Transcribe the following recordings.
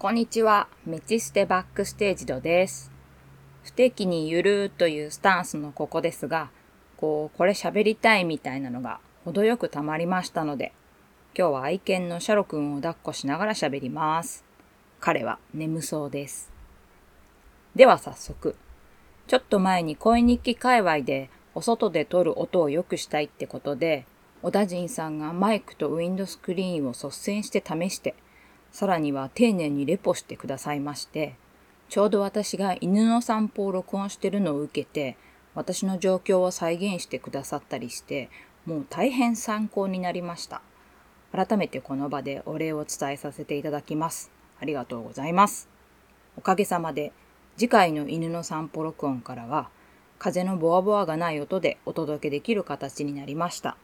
こんにちは。メチステバックステージドです。不適にゆるーというスタンスのここですが、こう、これ喋りたいみたいなのが程よく溜まりましたので、今日は愛犬のシャロくんを抱っこしながら喋ります。彼は眠そうです。では早速。ちょっと前に恋日記界隈でお外で撮る音を良くしたいってことで、小田人さんがマイクとウィンドスクリーンを率先して試して、さらには丁寧にレポしてくださいまして、ちょうど私が犬の散歩を録音してるのを受けて、私の状況を再現してくださったりして、もう大変参考になりました。改めてこの場でお礼を伝えさせていただきます。ありがとうございます。おかげさまで、次回の犬の散歩録音からは、風のボワボワがない音でお届けできる形になりました。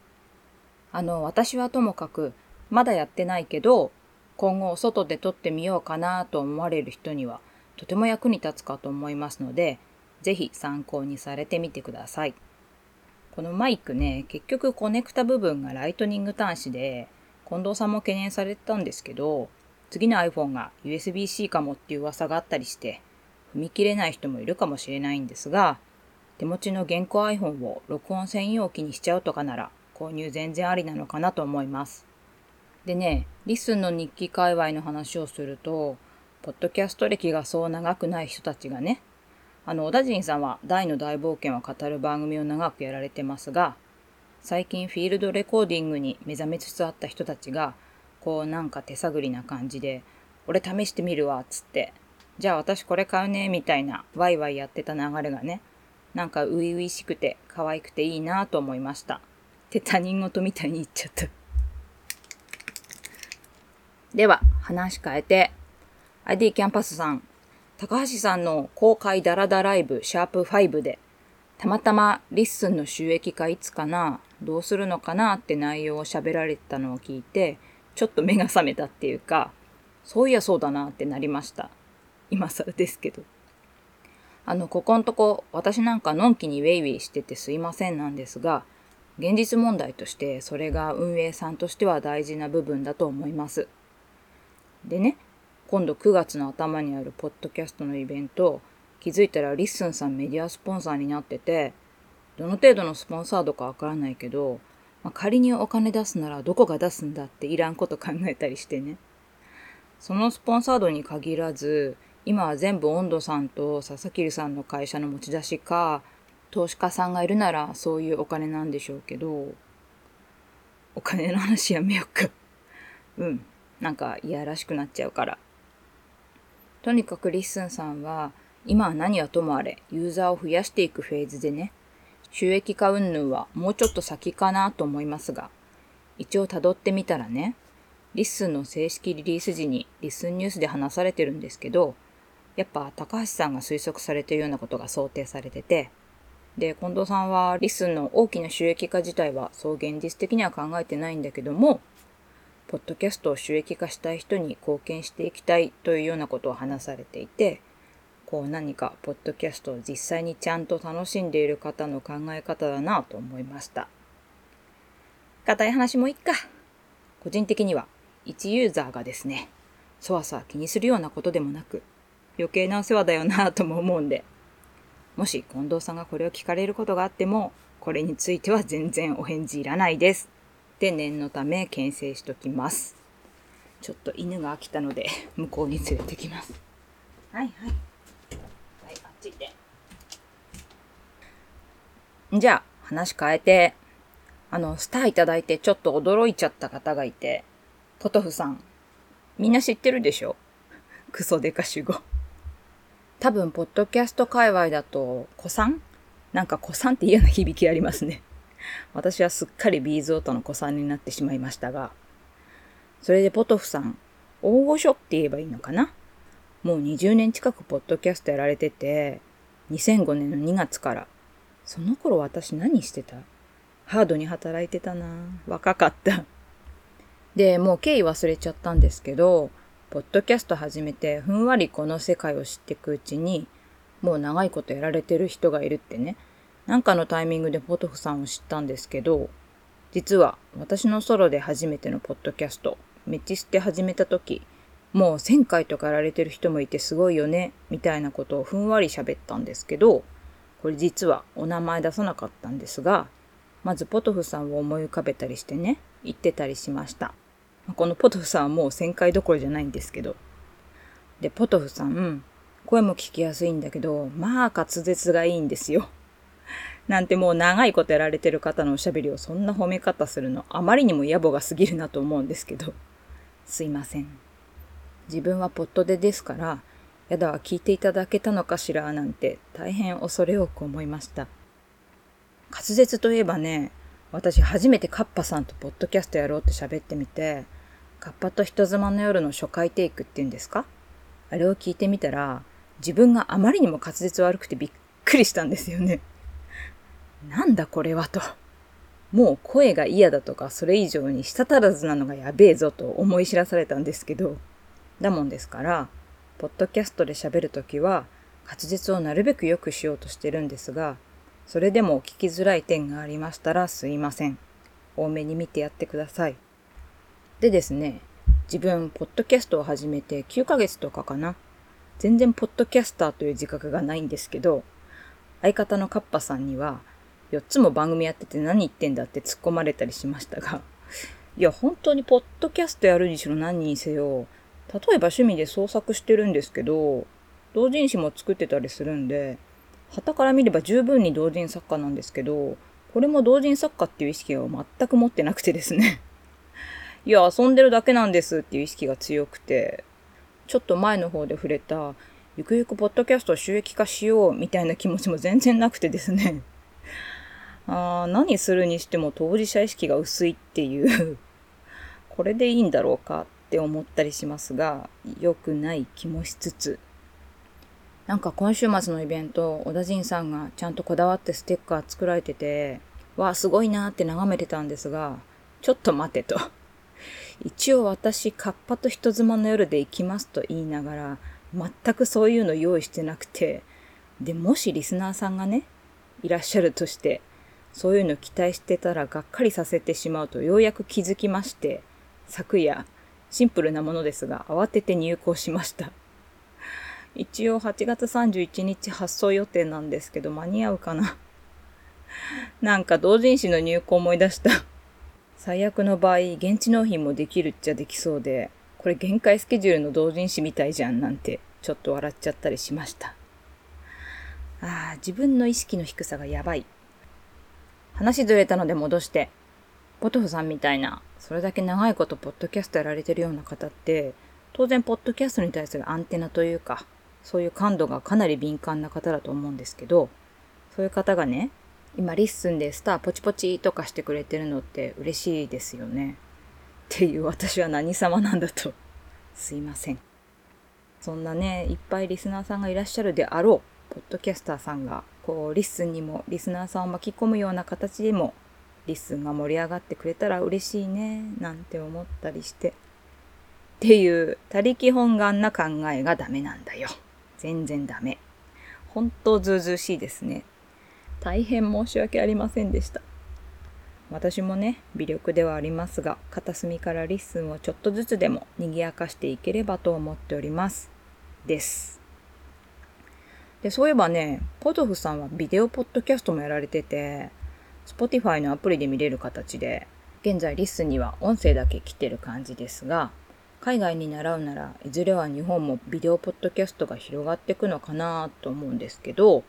あの、私はともかく、まだやってないけど、今後外で撮ってみようかなと思われる人には、とても役に立つかと思いますので、ぜひ参考にされてみてください。このマイクね、結局コネクタ部分がライトニング端子で、近藤さんも懸念されてたんですけど、次の iPhone が USB-C かもっていう噂があったりして、踏み切れない人もいるかもしれないんですが、手持ちの現行 iPhone を録音専用機にしちゃうとかなら、購入全然ありなのかなと思います。でね、リスンの日記界隈の話をすると、ポッドキャスト歴がそう長くない人たちがね、あの、小田人さんは大の大冒険を語る番組を長くやられてますが、最近フィールドレコーディングに目覚めつつあった人たちが、こうなんか手探りな感じで、俺試してみるわ、っつって、じゃあ私これ買うね、みたいなワイワイやってた流れがね、なんか初々しくて可愛くていいなと思いました。って他人事みたいに言っちゃった。では、話変えて、ID キャンパスさん、高橋さんの公開ダラダライブシャープ5で、たまたまリッスンの収益化いつかな、どうするのかなって内容を喋られてたのを聞いて、ちょっと目が覚めたっていうか、そういやそうだなってなりました。今更ですけど。あの、ここんとこ、私なんかのんきにウェイウェイしててすいませんなんですが、現実問題としてそれが運営さんとしては大事な部分だと思います。でね、今度9月の頭にあるポッドキャストのイベント、気づいたらリッスンさんメディアスポンサーになってて、どの程度のスポンサードかわからないけど、まあ、仮にお金出すならどこが出すんだっていらんこと考えたりしてね。そのスポンサードに限らず、今は全部近藤さんと佐々木さんの会社の持ち出しか、投資家さんがいるならそういうお金なんでしょうけど、お金の話やめようか。うん。なんかいやらしくなっちゃうから。とにかくリッスンさんは、今は何はともあれ、ユーザーを増やしていくフェーズでね、収益化云々はもうちょっと先かなと思いますが、一応辿ってみたらね、リッスンの正式リリース時にリッスンニュースで話されてるんですけど、やっぱ高橋さんが推測されてるようなことが想定されてて、で、近藤さんはリッスンの大きな収益化自体はそう現実的には考えてないんだけども、ポッドキャストを収益化したい人に貢献していきたいというようなことを話されていて、こう何かポッドキャストを実際にちゃんと楽しんでいる方の考え方だなと思いました。硬い話もいっか。個人的には一ユーザーがですね、そわそわ気にするようなことでもなく、余計なお世話だよなとも思うんで、もし近藤さんがこれを聞かれることがあっても、これについては全然お返事いらないです。で念のため牽制しときます。ちょっと犬が飽きたので 向こうに連れてきます。はいはい。はい、あっち行って。じゃあ、話変えて、あの、スターいただいてちょっと驚いちゃった方がいて、ポトフさん。みんな知ってるでしょ？クソデカ主語。多分、ポッドキャスト界隈だと、子さん？なんか子さんって嫌な響きありますね。私はすっかりビーズオートの子さんになってしまいましたが、それでポトフさん、大御所って言えばいいのかな？もう20年近くポッドキャストやられてて、2005年の2月から、その頃私何してた？ハードに働いてたな。若かった。で、もう経緯忘れちゃったんですけど、ポッドキャスト始めてふんわりこの世界を知っていくうちに、もう長いことやられてる人がいるってね、なんかのタイミングでポトフさんを知ったんですけど、実は私のソロで初めてのポッドキャスト、メチステ始めた時、もう1000回とかやられてる人もいてすごいよね、みたいなことをふんわり喋ったんですけど、これ実はお名前出さなかったんですが、まずポトフさんを思い浮かべたりしてね、言ってたりしました。このポトフさんはもう1000回どころじゃないんですけど。で、ポトフさん、声も聞きやすいんだけど、まあ滑舌がいいんですよ。なんてもう長いことやられてる方のおしゃべりをそんな褒め方するのあまりにも野暮が過ぎるなと思うんですけど。すいません。自分はポットでですから、やだは聞いていただけたのかしらなんて大変恐れ多く思いました。滑舌といえばね、私初めてカッパさんとポッドキャストやろうって喋ってみて、カッパと人妻の夜の初回テイクっていうんですか？あれを聞いてみたら、自分があまりにも滑舌悪くてびっくりしたんですよね。なんだこれはと。もう声が嫌だとかそれ以上に舌足らずなのがやべえぞと思い知らされたんですけど、だもんですから、ポッドキャストで喋るときは滑舌をなるべく良くしようとしてるんですが、それでも聞きづらい点がありましたらすいません。多めに見てやってください。でですね、自分、ポッドキャストを始めて9ヶ月とかかな。全然ポッドキャスターという自覚がないんですけど、相方のカッパさんには、4つも番組やってて何言ってんだって突っ込まれたりしましたが、いや、本当にポッドキャストやるにしろ何にせよ、例えば趣味で創作してるんですけど、同人誌も作ってたりするんで、旗から見れば十分に同人作家なんですけど、これも同人作家っていう意識を全く持ってなくてですね。いや、遊んでるだけなんですっていう意識が強くて、ちょっと前の方で触れた、ゆくゆくポッドキャストを収益化しようみたいな気持ちも全然なくてですね。あ何するにしても当事者意識が薄いっていう これでいいんだろうかって思ったりしますが、良くない気もしつつ。なんか今週末のイベント、小田陣さんがちゃんとこだわってステッカー作られてて、わあ、すごいなって眺めてたんですが、ちょっと待てと。一応私、カッパと人妻の夜で行きますと言いながら、全くそういうの用意してなくて、で、もしリスナーさんがね、いらっしゃるとして、そういうの期待してたらがっかりさせてしまうとようやく気づきまして、昨夜、シンプルなものですが、慌てて入稿しました。一応8月31日発送予定なんですけど、間に合うかな なんか同人誌の入稿思い出した 最悪の場合、現地納品もできるっちゃできそうで、これ限界スケジュールの同人誌みたいじゃんなんて、ちょっと笑っちゃったりしました。ああ、自分の意識の低さがやばい。話ずれたので戻して、ポトフさんみたいな、それだけ長いことポッドキャストやられてるような方って、当然ポッドキャストに対するアンテナというか、そういう感度がかなり敏感な方だと思うんですけど、そういう方がね、今リッスンでスターポチポチとかしてくれてるのって嬉しいですよね。っていう私は何様なんだと。すいません。そんなね、いっぱいリスナーさんがいらっしゃるであろう、ポッドキャスターさんが、こう、リッスンにもリスナーさんを巻き込むような形でも、リッスンが盛り上がってくれたら嬉しいね、なんて思ったりして。っていう、他力本願な考えがダメなんだよ。全然ダメ。本当ずうずうしいですね。大変申し訳ありませんでした。私もね、微力ではありますが、片隅からリッスンをちょっとずつでも賑やかしていければと思っております。です。で、そういえばね、ポトフさんはビデオポッドキャストもやられてて、Spotify のアプリで見れる形で、現在リッスンには音声だけ来てる感じですが、海外に習うならいずれは日本もビデオポッドキャストが広がっていくのかなと思うんですけど、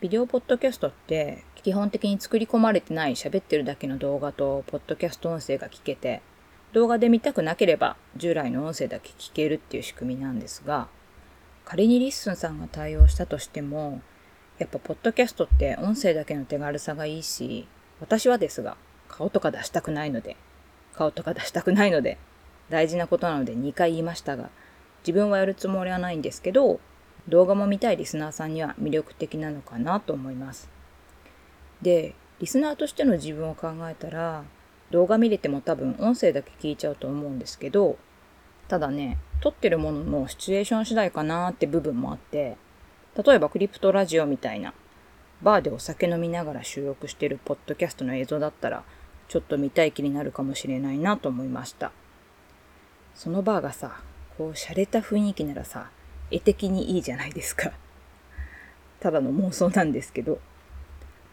ビデオポッドキャストって基本的に作り込まれてない喋ってるだけの動画とポッドキャスト音声が聞けて、動画で見たくなければ従来の音声だけ聞けるっていう仕組みなんですが、仮にリッスンさんが対応したとしても、やっぱポッドキャストって音声だけの手軽さがいいし、私はですが、顔とか出したくないので、顔とか出したくないので、大事なことなので2回言いましたが、自分はやるつもりはないんですけど、動画も見たいリスナーさんには魅力的なのかなと思います。で、リスナーとしての自分を考えたら、動画見れても多分音声だけ聞いちゃうと思うんですけど、ただね、撮ってるもののシチュエーション次第かなって部分もあって、例えばクリプトラジオみたいな、バーでお酒飲みながら収録してるポッドキャストの映像だったら、ちょっと見たい気になるかもしれないなと思いました。そのバーがさ、こう、洒落た雰囲気ならさ、絵的にいいじゃないですか。ただの妄想なんですけど。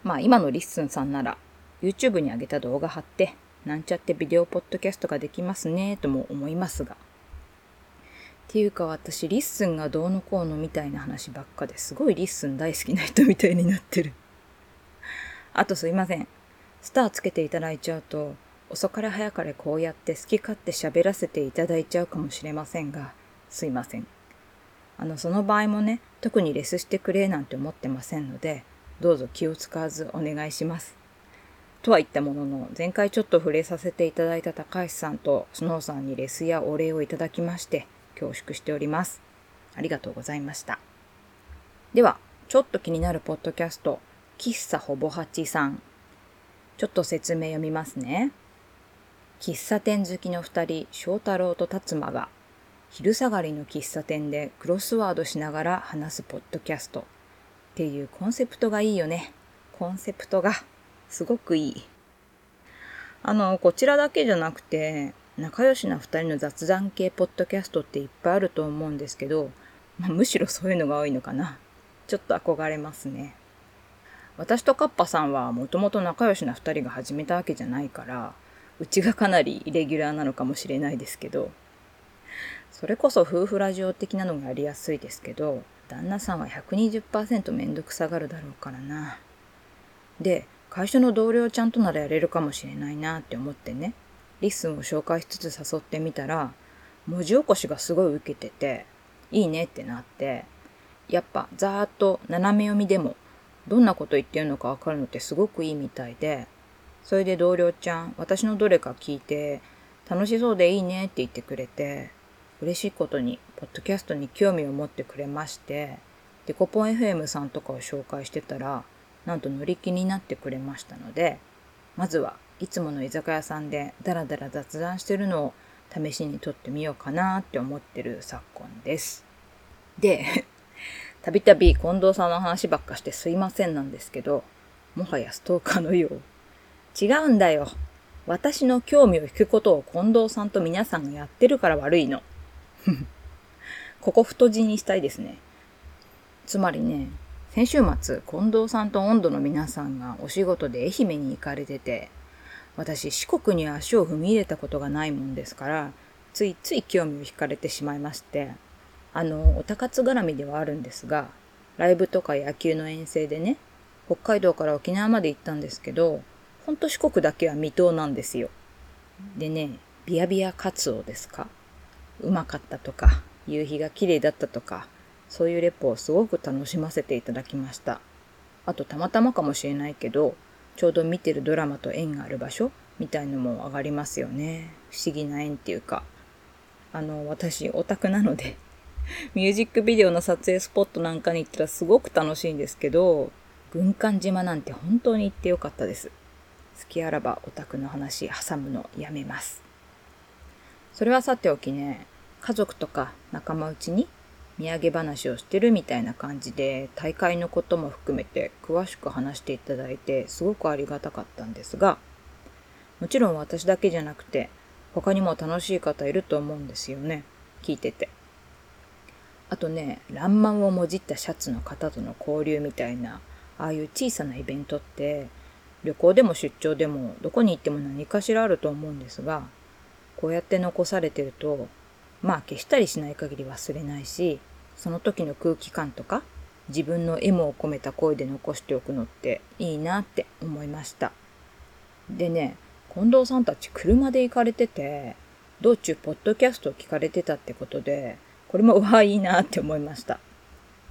まあ今のリッスンさんなら YouTube に上げた動画貼ってなんちゃってビデオポッドキャストができますねとも思いますが。っていうか私リッスンがどうのこうのみたいな話ばっかですごいリッスン大好きな人みたいになってる。あとすいません。スターつけていただいちゃうと遅かれ早かれこうやって好き勝手喋らせていただいちゃうかもしれませんが、すいません。あの、その場合もね、特にレスしてくれなんて思ってませんので、どうぞ気を使わずお願いします。とは言ったものの、前回ちょっと触れさせていただいた高橋さんとスノーさんにレスやお礼をいただきまして、恐縮しております。ありがとうございました。では、ちょっと気になるポッドキャスト、喫茶ほぼ八さん。ちょっと説明読みますね。喫茶店好きの二人、翔太郎と達馬が、昼下がりの喫茶店でクロスワードしながら話すポッドキャスト。っていうコンセプトがいいよね。コンセプトがすごくいい。あの、こちらだけじゃなくて、仲良しな二人の雑談系ポッドキャストっていっぱいあると思うんですけど、まあ、むしろそういうのが多いのかな。ちょっと憧れますね。私とカッパさんはもともと仲良しな二人が始めたわけじゃないから、うちがかなりイレギュラーなのかもしれないですけど、それこそ夫婦ラジオ的なのがやりやすいですけど、旦那さんは120%めんどくさがるだろうからな。で、会社の同僚ちゃんとならやれるかもしれないなって思ってね、リッスンを紹介しつつ誘ってみたら、文字起こしがすごい受けてて、いいねってなって、やっぱざーっと斜め読みでも、どんなこと言ってるのかわかるのってすごくいいみたいで、それで同僚ちゃん、私のどれか聞いて、楽しそうでいいねって言ってくれて、嬉しいことに、ポッドキャストに興味を持ってくれまして、デコポン FM さんとかを紹介してたら、なんと乗り気になってくれましたので、まずはいつもの居酒屋さんでダラダラ雑談してるのを試しに撮ってみようかなって思ってる昨今です。で、たびたび近藤さんの話ばっかしてすいませんなんですけど、もはやストーカーのよう。違うんだよ。私の興味を引くことを近藤さんと皆さんがやってるから悪いの。ここ太字にしたいですね。つまりね、先週末、近藤さんと温度の皆さんがお仕事で愛媛に行かれてて、私四国に足を踏み入れたことがないもんですから、ついつい興味を惹かれてしまいまして、あの、おたかつ絡みではあるんですが、ライブとか野球の遠征でね、北海道から沖縄まで行ったんですけど、ほんと四国だけは未踏なんですよ。でね、ビアビアカツオですかうまかったとか、夕日が綺麗だったとか、そういうレポをすごく楽しませていただきました。あとたまたまかもしれないけど、ちょうど見てるドラマと縁がある場所みたいのも上がりますよね。不思議な縁っていうか。あの、私オタクなので ミュージックビデオの撮影スポットなんかに行ったらすごく楽しいんですけど、軍艦島なんて本当に行ってよかったです。好きあらばオタクの話挟むのやめます。それはさておきね、家族とか仲間内に土産話をしてるみたいな感じで大会のことも含めて詳しく話していただいてすごくありがたかったんですが、もちろん私だけじゃなくて他にも楽しい方いると思うんですよね。聞いてて。あとね、ランマンをもじったシャツの方との交流みたいな、ああいう小さなイベントって、旅行でも出張でもどこに行っても何かしらあると思うんですが、こうやって残されてると、まあ消したりしない限り忘れないし、その時の空気感とか、自分の M を込めた声で残しておくのっていいなって思いました。でね、近藤さんたち車で行かれてて、道中ポッドキャストを聞かれてたってことで、これもうわいいなって思いました。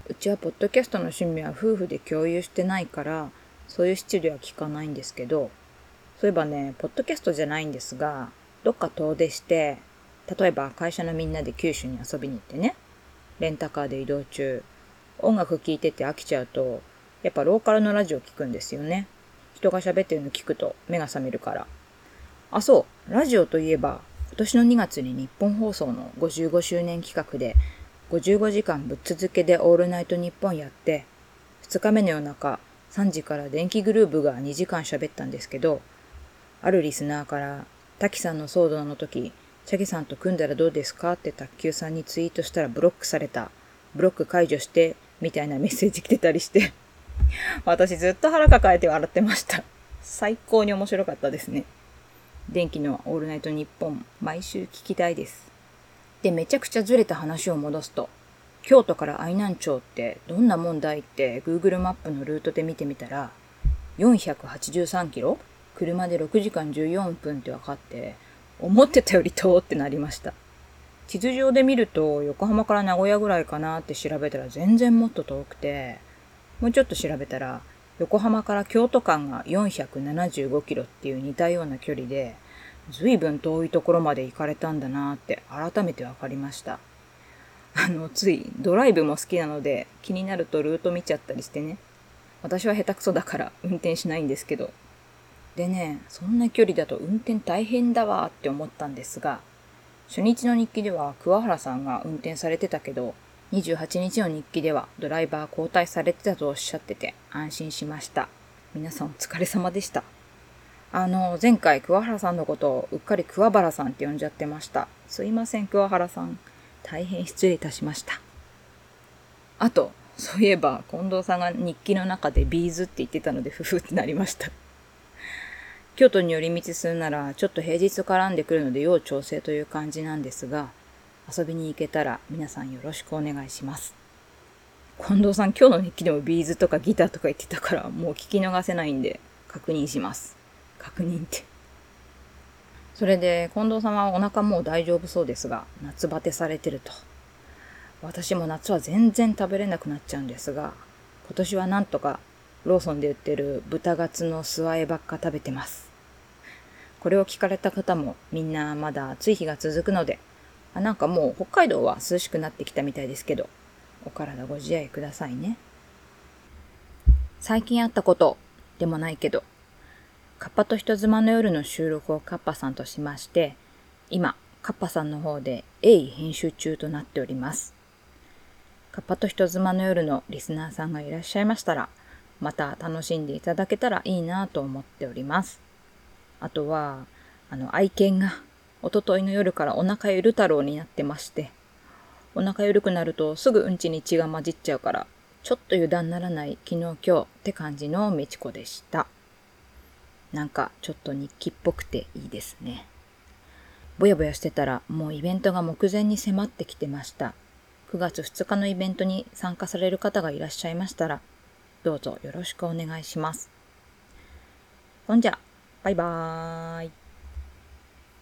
うちはポッドキャストの趣味は夫婦で共有してないから、そういう質では聞かないんですけど、そういえばね、ポッドキャストじゃないんですが、どっか遠出して、例えば会社のみんなで九州に遊びに行ってね、レンタカーで移動中、音楽聴いてて飽きちゃうと、やっぱローカルのラジオ聞くんですよね。人が喋ってるの聞くと目が覚めるから。あ、そう、ラジオといえば、今年の2月に日本放送の55周年企画で、55時間ぶっ続けでオールナイトニッポンやって、2日目の夜中、3時から電気グループが2時間喋ったんですけど、あるリスナーから、滝さんの騒動の時、チャゲさんと組んだらどうですか？って卓球さんにツイートしたらブロックされた。ブロック解除して、みたいなメッセージ来てたりして 私ずっと腹抱えて笑ってました。最高に面白かったですね。電気のオールナイトニッポン、毎週聞きたいです。で、めちゃくちゃずれた話を戻すと、京都から愛南町ってどんな問題って Google マップのルートで見てみたら、483キロ？車で6時間14分って分かって、思ってたより遠ってなりました。地図上で見ると横浜から名古屋ぐらいかなって調べたら全然もっと遠くて、もうちょっと調べたら横浜から京都間が475キロっていう似たような距離で、随分遠いところまで行かれたんだなって改めて分かりました。あの、ついドライブも好きなので気になるとルート見ちゃったりしてね。私は下手くそだから運転しないんですけど。でね、そんな距離だと運転大変だわって思ったんですが、初日の日記では桑原さんが運転されてたけど、28日の日記ではドライバー交代されてたとおっしゃってて安心しました。皆さんお疲れ様でした。あの、前回桑原さんのことをうっかり桑原さんって呼んじゃってました。すいません、桑原さん。大変失礼いたしました。あと、そういえば、近藤さんが日記の中でビーズって言ってたので、ふふってなりました。京都に寄り道するなら、ちょっと平日絡んでくるので要調整という感じなんですが、遊びに行けたら皆さんよろしくお願いします。近藤さん、今日の日記でもビーズとかギターとか言ってたから、もう聞き逃せないんで、確認します。確認って。それで、近藤さんはお腹もう大丈夫そうですが、夏バテされてると。私も夏は全然食べれなくなっちゃうんですが、今年はなんとかローソンで売ってる豚ガツの素和えばっか食べてます。これを聞かれた方もみんなまだ暑い日が続くので、あなんかもう北海道は涼しくなってきたみたいですけど、お体ご自愛くださいね。最近あったことでもないけど、カッパと人妻の夜の収録をカッパさんとしまして、今、カッパさんの方で鋭意編集中となっております。カッパと人妻の夜のリスナーさんがいらっしゃいましたら、また楽しんでいただけたらいいなと思っております。あとは、あの、愛犬が、おとといの夜からお腹ゆる太郎になってまして、お腹ゆるくなるとすぐうんちに血が混じっちゃうから、ちょっと油断ならない昨日今日って感じのみちこでした。なんかちょっと日記っぽくていいですね。ぼやぼやしてたらもうイベントが目前に迫ってきてました。9月2日のイベントに参加される方がいらっしゃいましたら、どうぞよろしくお願いします。ほんじゃ、バイバーイ。